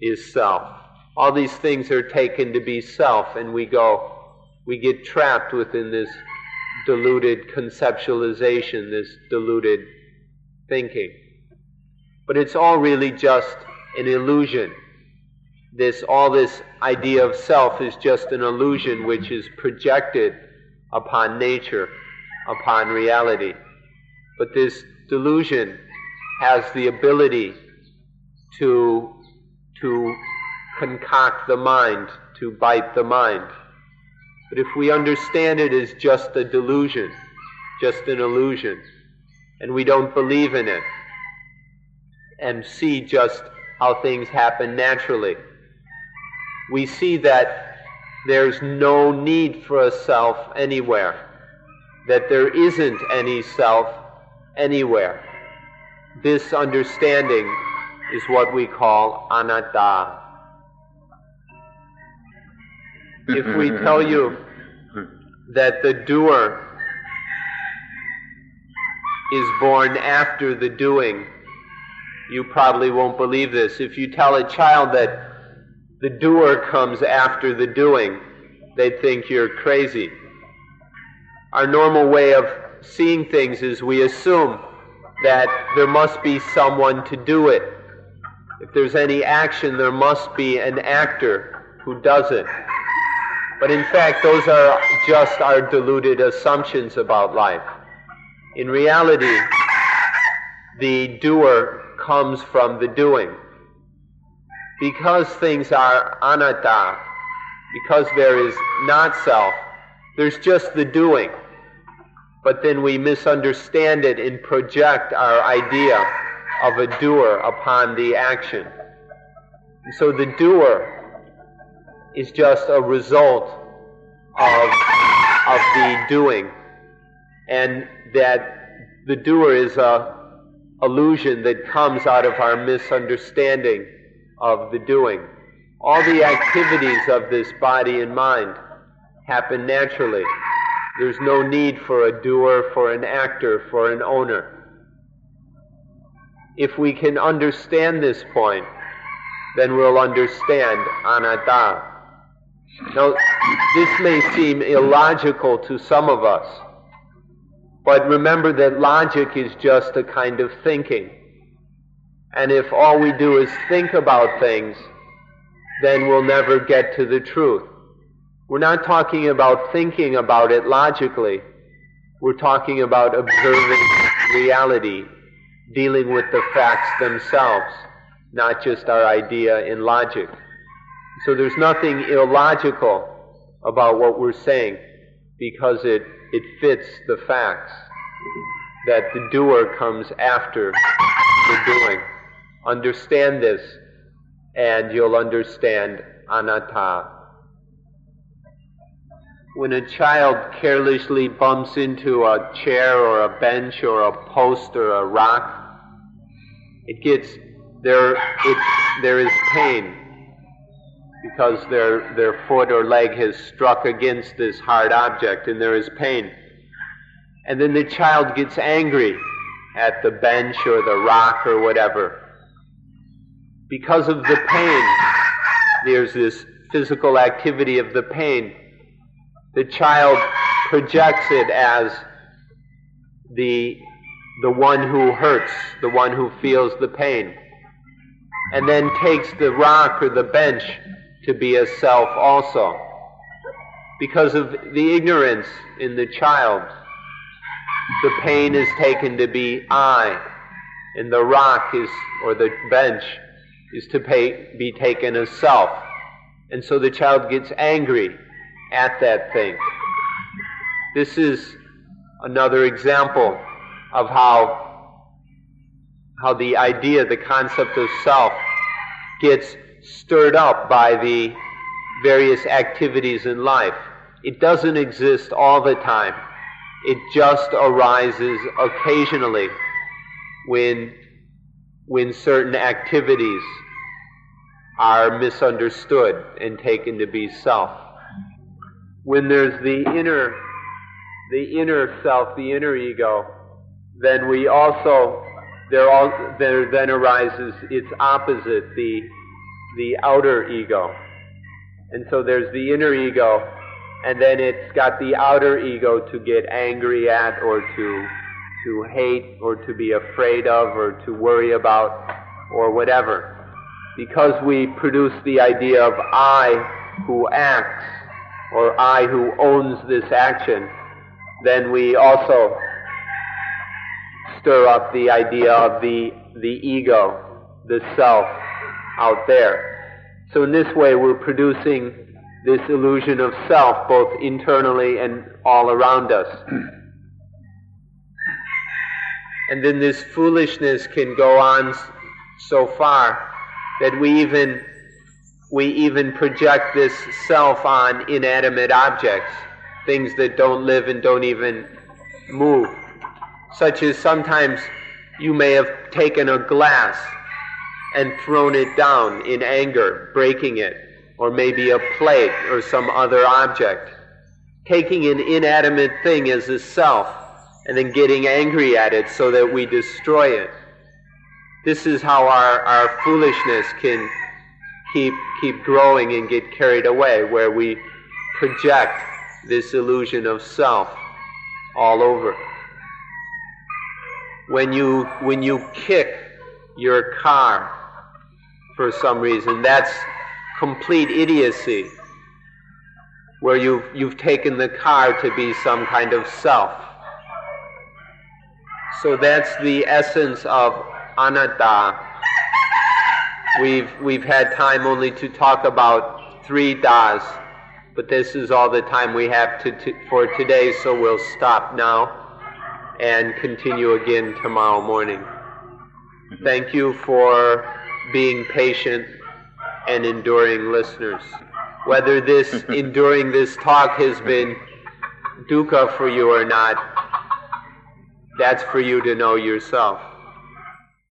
A: is self. All these things are taken to be self, and we go, we get trapped within this deluded conceptualization, this deluded thinking. But it's all really just an illusion. This, all this idea of self is just an illusion which is projected upon nature, upon reality. But this delusion has the ability to, to concoct the mind, to bite the mind. But if we understand it as just a delusion, just an illusion, and we don't believe in it, and see just how things happen naturally, we see that there's no need for a self anywhere, that there isn't any self anywhere. This understanding is what we call anatta. if we tell you [LAUGHS] that the doer is born after the doing, you probably won't believe this. If you tell a child that the doer comes after the doing, they'd think you're crazy. Our normal way of seeing things is we assume that there must be someone to do it. If there's any action, there must be an actor who does it. But in fact, those are just our deluded assumptions about life. In reality, the doer comes from the doing. Because things are anatta, because there is not self, there's just the doing. But then we misunderstand it and project our idea of a doer upon the action. And so the doer is just a result of, of the doing. And that the doer is a illusion that comes out of our misunderstanding of the doing. All the activities of this body and mind happen naturally. There's no need for a doer, for an actor, for an owner. If we can understand this point, then we'll understand anatta. Now, this may seem illogical to some of us, but remember that logic is just a kind of thinking. And if all we do is think about things, then we'll never get to the truth. We're not talking about thinking about it logically. We're talking about observing reality, dealing with the facts themselves, not just our idea in logic. So there's nothing illogical about what we're saying because it, it fits the facts that the doer comes after the doing. Understand this and you'll understand anatta. When a child carelessly bumps into a chair or a bench or a post or a rock, it gets there. It, there is pain because their, their foot or leg has struck against this hard object and there is pain. And then the child gets angry at the bench or the rock or whatever. Because of the pain, there's this physical activity of the pain. The child projects it as the, the one who hurts, the one who feels the pain, and then takes the rock or the bench to be a self also. Because of the ignorance in the child, the pain is taken to be I, and the rock is, or the bench, is to pay, be taken as self. And so the child gets angry at that thing. This is another example of how, how the idea, the concept of self, gets stirred up by the various activities in life. It doesn't exist all the time. It just arises occasionally when, when certain activities are misunderstood and taken to be self. When there's the inner, the inner self, the inner ego, then we also, there, all, there then arises its opposite, the the outer ego. And so there's the inner ego, and then it's got the outer ego to get angry at or to, to hate or to be afraid of or to worry about or whatever. Because we produce the idea of I who acts or I who owns this action, then we also stir up the idea of the, the ego, the self, out there. So in this way, we're producing this illusion of self both internally and all around us. [CLEARS THROAT] And then this foolishness can go on so far that we even we even project this self on inanimate objects, things that don't live and don't even move. Such as sometimes you may have taken a glass and thrown it down in anger, breaking it, or maybe a plate or some other object. Taking an inanimate thing as a self and then getting angry at it so that we destroy it. This is how our, our foolishness can keep, keep growing and get carried away, where we project this illusion of self all over. When you, when you kick your car for some reason. That's complete idiocy, where you've, you've taken the car to be some kind of self. So that's the essence of anatta. We've, we've had time only to talk about three das, but this is all the time we have to, to, for today, so we'll stop now and continue again tomorrow morning. Thank you for being patient and enduring listeners. Whether this [LAUGHS] enduring this talk has been dukkha for you or not, that's for you to know yourself.